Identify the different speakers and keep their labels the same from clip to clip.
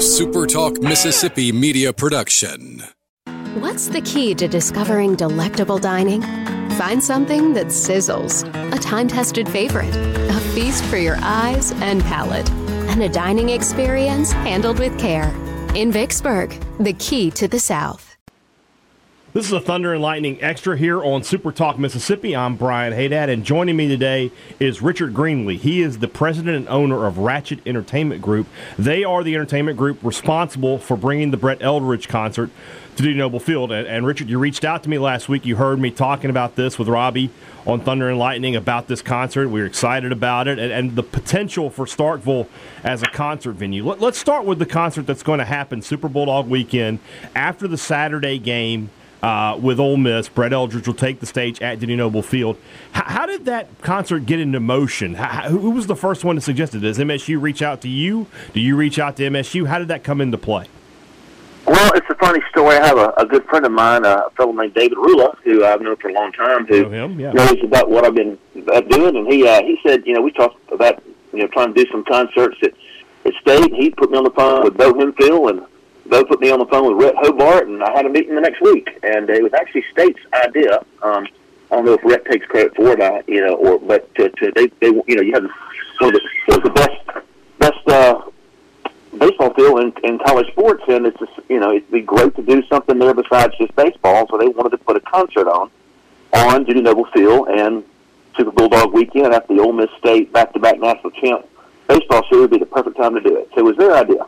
Speaker 1: SuperTalk Mississippi media production.
Speaker 2: What's the key to discovering delectable dining? Find something that sizzles, a time tested favorite, a feast for your eyes and palate, and a dining experience handled with care. In Vicksburg, the key to the South.
Speaker 3: This is a Thunder and Lightning Extra here on Super Talk Mississippi. I'm Brian Haydad, and joining me today is Richard Greenlee. He is the president and owner of Ratchet Entertainment Group. They are the entertainment group responsible for bringing the Brett Eldredge concert to Dudy Noble Field. And, and, Richard, you reached out to me last week. You heard me talking about this with Robbie on Thunder and Lightning about this concert. We are excited about it and, and the potential for Starkville as a concert venue. Let, let's start with the concert that's going to happen Super Bulldog weekend after the Saturday game uh, with Ole Miss. Brett Eldredge will take the stage at Dudy Noble Field. H- how did that concert get into motion? Who was the first one to suggest it? Does MSU reach out to you? Do you reach out to MSU? How did that come into play?
Speaker 4: Well, it's a funny story. I have a, a good friend of mine, a fellow named David Rula, who I've known for a long time, who
Speaker 3: know him, yeah.
Speaker 4: knows about what I've been uh, doing. And he uh, he said, you know, we talked about you know trying to do some concerts at at State. And he put me on the phone with Bo Hemphill and Bo put me on the phone with Rhett Hobart, and I had a meeting the next week. And it was actually State's idea. Um, I don't know if Rhett takes credit for it, you know, or but to, to they, they, you know, you have one of the, the best best uh, baseball field in, in college sports, and it's just, you know, it'd be great to do something there besides just baseball. So they wanted to put a concert on on Dudy Noble Field and Super Bulldog weekend after the Ole Miss State back-to-back national champ baseball series would be the perfect time to do it. So it was their idea.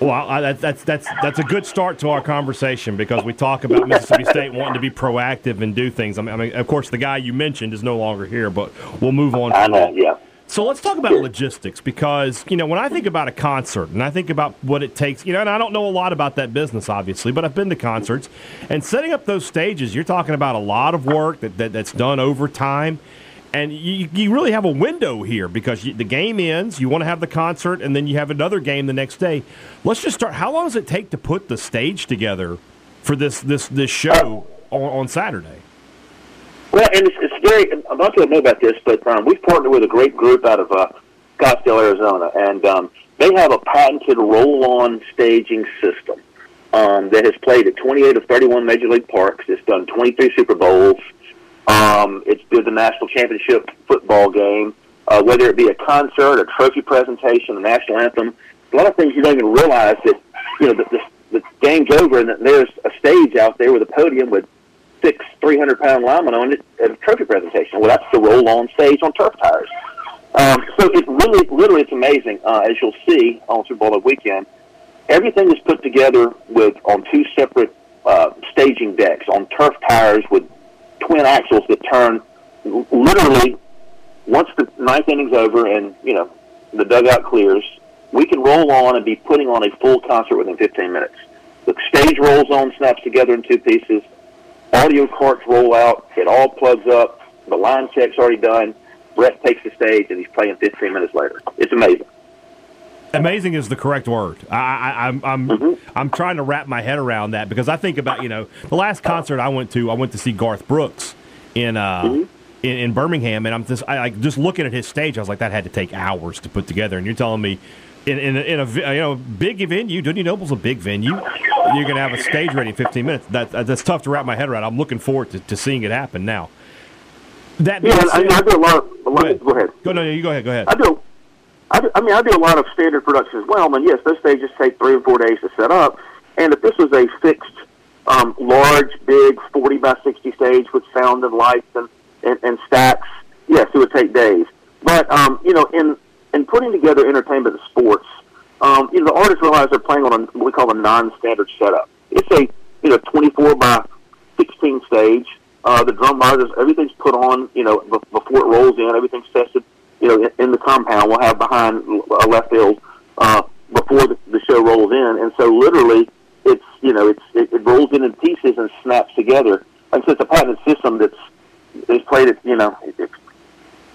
Speaker 3: Well, I, that, that's that's that's a good start to our conversation because we talk about Mississippi State wanting to be proactive and do things. I mean, I mean, of course, the guy you mentioned is no longer here, but we'll move on.
Speaker 4: I know, yeah.
Speaker 3: So let's talk about logistics because you know when I think about a concert and I think about what it takes, you know, and I don't know a lot about that business obviously, but I've been to concerts and setting up those stages. You're talking about a lot of work that, that that's done over time and you, you really have a window here because you, the game ends, you want to have the concert, and then you have another game the next day. Let's just start. How long does it take to put the stage together for this this this show on, on Saturday?
Speaker 4: Well, and it's, it's very. I'm not sure know about this, but um, we've partnered with a great group out of uh, Scottsdale, Arizona, and um, they have a patented roll-on staging system um, that has played at 28 of 31 major league parks. It's done 23 Super Bowls. Um, it's the national championship football game, uh, whether it be a concert, a trophy presentation, a national anthem. A lot of things you don't even realize that you know the, the, the game's over and that there's a stage out there with a podium with six 300 pound linemen on it at a trophy presentation. Well, that's the roll on stage on turf tires. Um, so it really, literally, it's amazing. Uh, as you'll see on Super Bowl weekend, everything is put together with on two separate uh, staging decks on turf tires with twin axles that turn literally once the ninth inning's over and you know the dugout clears, we can roll on and be putting on a full concert within 15 minutes. The stage rolls on, snaps together in two pieces. Audio carts roll out. It all plugs up. The line check's already done. Brett takes the stage and he's playing 15 minutes later. It's amazing.
Speaker 3: Amazing is the correct word. I, I, I'm I'm mm-hmm. I'm trying to wrap my head around that because I think about you know the last concert I went to I went to see Garth Brooks in uh, mm-hmm. in, in, Birmingham and I'm just I like just looking at his stage I was like that had to take hours to put together and you're telling me in in a, in a you know big venue Dudy Noble's a big venue you're going to have a stage ready in 15 minutes that that's tough to wrap my head around I'm looking forward to, to seeing it happen now.
Speaker 4: That yeah, I, I, do a lot. Of, a lot go, ahead. go ahead.
Speaker 3: Go no, no, you go ahead. Go ahead.
Speaker 4: I do I, I mean, I do a lot of standard productions as well. And yes, those stages take three or four days to set up. And if this was a fixed, um, large, big 40 by 60 stage with sound and lights and, and, and stacks, yes, it would take days. But, um, you know, in, in putting together entertainment and sports, um, you know, the artists realize they're playing on a, what we call a non-standard setup. It's a, you know, 24 by 16 stage. Uh, the drum risers, everything's put on, you know, b- before it rolls in, everything's tested you know, in the compound. We'll have behind a left field uh, before the, show rolls in, and so literally, it's you know, it's it, it rolls in in pieces and snaps together. And so it's a patented system that's is played at you know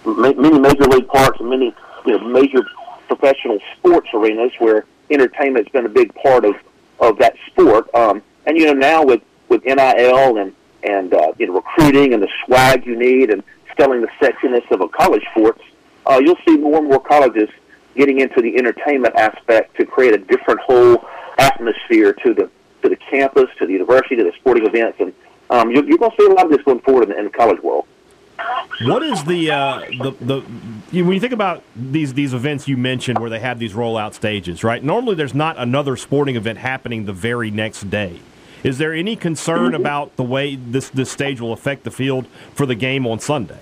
Speaker 4: many major league parks and many you know major professional sports arenas where entertainment's been a big part of of that sport. Um, and you know now with with NIL and and uh, you know recruiting and the swag you need and selling the sexiness of a college sports, uh, you'll see more and more colleges getting into the entertainment aspect to create a different whole atmosphere to the to the campus, to the university, to the sporting events, and um, you're, you're going to see a lot of this going forward in the, in the college world.
Speaker 3: What is the uh, the the you, when you think about these these events you mentioned where they have these rollout stages, right? Normally, there's not another sporting event happening the very next day. Is there any concern
Speaker 4: Mm-hmm.
Speaker 3: about the way this this stage will affect the field for the game on Sunday?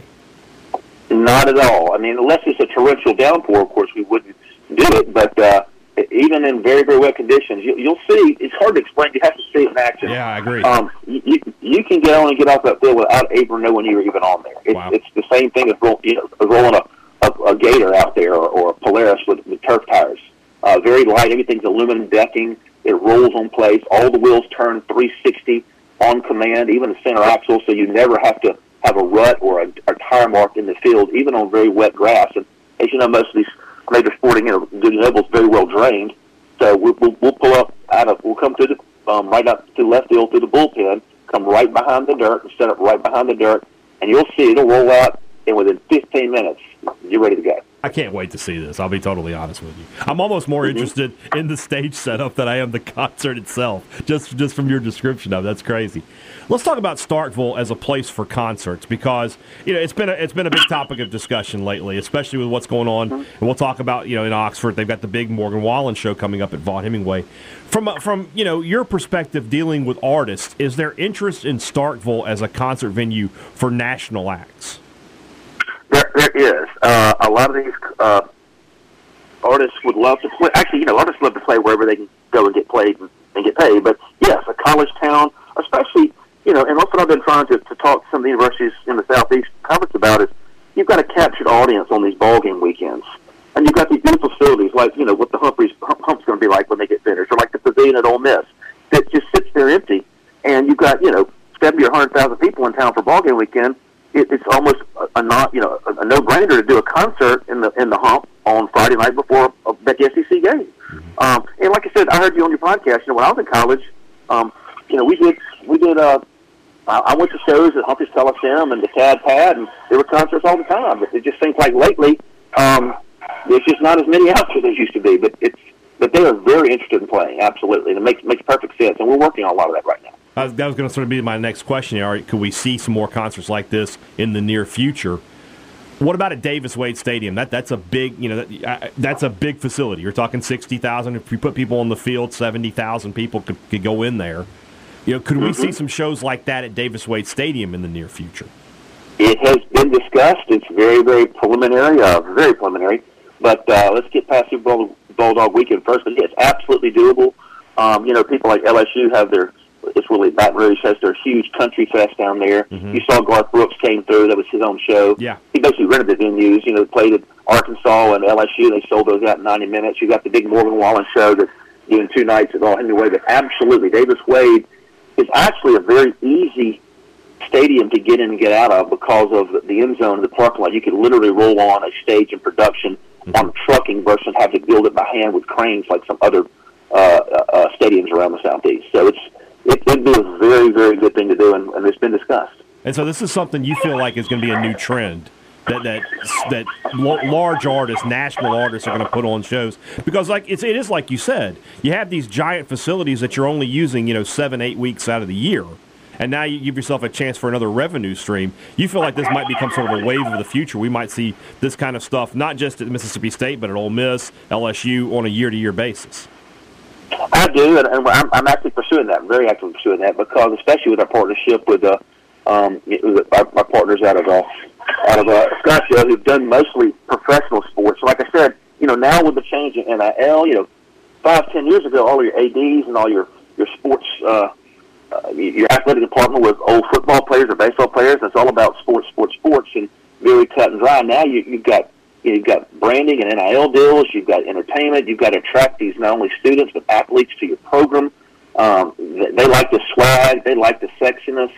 Speaker 4: Not at all. I mean, unless it's a torrential downpour, of course, we wouldn't do it. But uh, even in very, very wet conditions, you, you'll see. It's hard to explain. You have to see it in action.
Speaker 3: Yeah, I agree.
Speaker 4: Um, you, you can get on and get off that field without ever knowing you were even on there. It's,
Speaker 3: Wow.
Speaker 4: it's the same thing as roll, you know, rolling a, a, a Gator out there or, or a Polaris with, with turf tires. Uh, very light. Everything's aluminum decking. It rolls on place. All the wheels turn 360 on command, even the center axle, so you never have to have a rut or a, a tire mark in the field, even on very wet grass. And as you know, most of these major sporting, you know, Dudy Noble's very well drained. So we'll, we'll, we'll pull up out of, we'll come through the, um, right up to left field through the bullpen, come right behind the dirt and set up right behind the dirt, and you'll see it'll roll out, and within 15 minutes, you're ready to go.
Speaker 3: I can't wait to see this. I'll be totally honest with you. I'm almost more
Speaker 4: Mm-hmm.
Speaker 3: interested in the stage setup than I am the concert itself. Just just from your description of it. that's crazy. Let's talk about Starkville as a place for concerts because you know it's been a, it's been a big topic of discussion lately, especially with what's going on. And we'll talk about you know in Oxford they've got the big Morgan Wallen show coming up at Vaught Hemingway. From from you know your perspective dealing with artists, is there interest in Starkville as a concert venue for national acts?
Speaker 4: There, is. Uh, a lot of these uh, artists would love to play. Actually, you know, artists love to play wherever they can go and get played and, and get paid. But yes, a college town, especially, you know, and that's what I've been trying to, to talk to some of the universities in the Southeast conference about is you've got a captured audience on these ball game weekends. And you've got these beautiful facilities like, you know, what the Humphreys hump, Hump's going to be like when they get finished, or like the Pavilion at Ole Miss that just sits there empty. And you've got, you know, 70 or 100,000 people in town for ball game weekend it, it's almost a, a not you know a, a no-brainer to do a concert in the in the hump on Friday night before a Becky SEC game. Um, and like I said, I heard you on your podcast. You know, when I was in college, um, you know, we did we did. Uh, I I went to shows at Humphrey's Coliseum and the Tad Pad, and there were concerts all the time. But it just seems like lately, um, there's just not as many out there as used to be. But it's but they are very interested in playing, absolutely, and it makes makes perfect sense. And we're working on a lot of that right
Speaker 3: was, that was going to sort of be my next question. All right, could we see some more concerts like this in the near future? What about at Davis Wade Stadium? That that's a big, you know, that, uh, that's a big facility. You're talking sixty thousand. If you put people on the field, seventy thousand people could, could go in there. You know, could we see some shows like that at Davis Wade Stadium in the near future?
Speaker 4: It has been discussed. It's very, very preliminary, uh, very preliminary. But uh, let's get past Super Bowl Bulldog weekend first. But it's absolutely doable. Um, you know, people like LSU have their. It's really Baton Rouge has their huge country fest down there. You saw Garth Brooks came through. That was his own show.
Speaker 3: Yeah.
Speaker 4: He basically rented the venues. You know, played at Arkansas and LSU. They sold those out in 90 minutes. You got the big Morgan Wallen show that's doing two nights at all Hemingway. But absolutely, Davis Wade is actually a very easy stadium to get in and get out of because of the end zone and the parking lot. You could literally roll on a stage in production on trucking versus have to build it by hand with cranes like some other uh, uh, stadiums around the southeast. So it's it would be a very very good thing to do, and, and it's been discussed.
Speaker 3: And so this is something you feel like is going to be a new trend that that that large artists, national artists, are going to put on shows because like it's it is like you said, you have these giant facilities that you're only using you know seven eight weeks out of the year. And now you give yourself a chance for another revenue stream. You feel like this might become sort of a wave of the future. We might see this kind of stuff not just at Mississippi State, but at Ole Miss, LSU on a year-to-year basis.
Speaker 4: I do, and, and I'm, I'm actually pursuing that. Very actively pursuing that because, especially with our partnership with uh, um, our, our partners out of uh, out of uh, Scottsdale, who've done mostly professional sports. Like I said, you know, now with the change in NIL, you know, five, ten years ago, all your ads and all your your sports, uh, uh, your athletic department was old football players or baseball players. It's all about sports, sports, sports, and very cut and dry. Now you, you've got You've got branding and NIL deals. You've got entertainment. You've got to attract these not only students but athletes to your program. Um, they, they like the swag. They like the sexiness.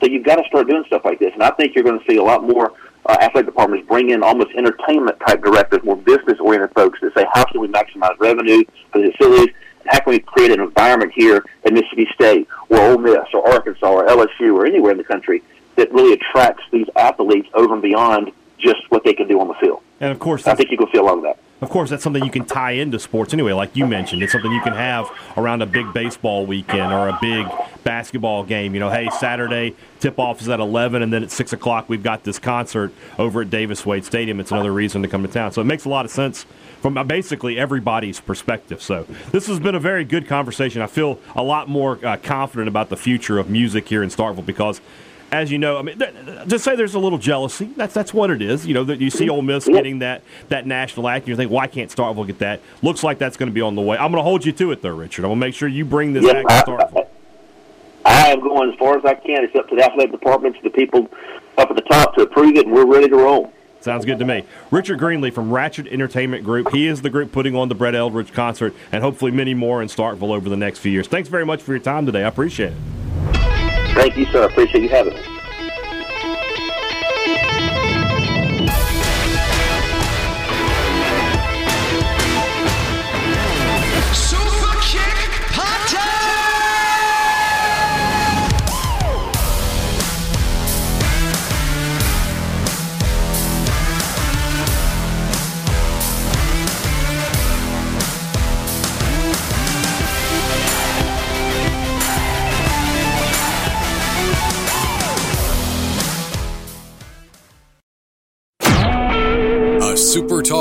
Speaker 4: So you've got to start doing stuff like this. And I think you're going to see a lot more uh, athletic departments bring in almost entertainment type directors, more business oriented folks that say, how can we maximize revenue for the facilities? How can we create an environment here at Mississippi State or Ole Miss or Arkansas or LSU or anywhere in the country that really attracts these athletes over and beyond just what they can do on the field?
Speaker 3: And of course,
Speaker 4: I
Speaker 3: that's,
Speaker 4: think you can feel a lot of that.
Speaker 3: of course, that's something you can tie into sports anyway, like you mentioned. It's something you can have around a big baseball weekend or a big basketball game. You know, hey, Saturday tip off is at 11, and then at 6 o'clock, we've got this concert over at Davis Wade Stadium. It's another reason to come to town. So it makes a lot of sense from basically everybody's perspective. So this has been a very good conversation. I feel a lot more uh, confident about the future of music here in Starkville because as you know, I mean, th- just say there's a little jealousy. That's that's what it is. You know, that you see Ole Miss getting that that national act, and you think, why can't Starkville get that? Looks like that's going to be on the way. I'm going to hold you to it, though, Richard. I'm going to make sure you bring this act to Starkville.
Speaker 4: I am going as far as I can. It's up to the athletic department, to the people up at the top to approve it, and we're ready to roll.
Speaker 3: Sounds good to me. Richard Greenlee from Ratchet Entertainment Group. He is the group putting on the Brett Eldredge concert and hopefully many more in Starkville over the next few years. Thanks very much for your time today. I appreciate it.
Speaker 4: Thank you, sir. Appreciate you having me.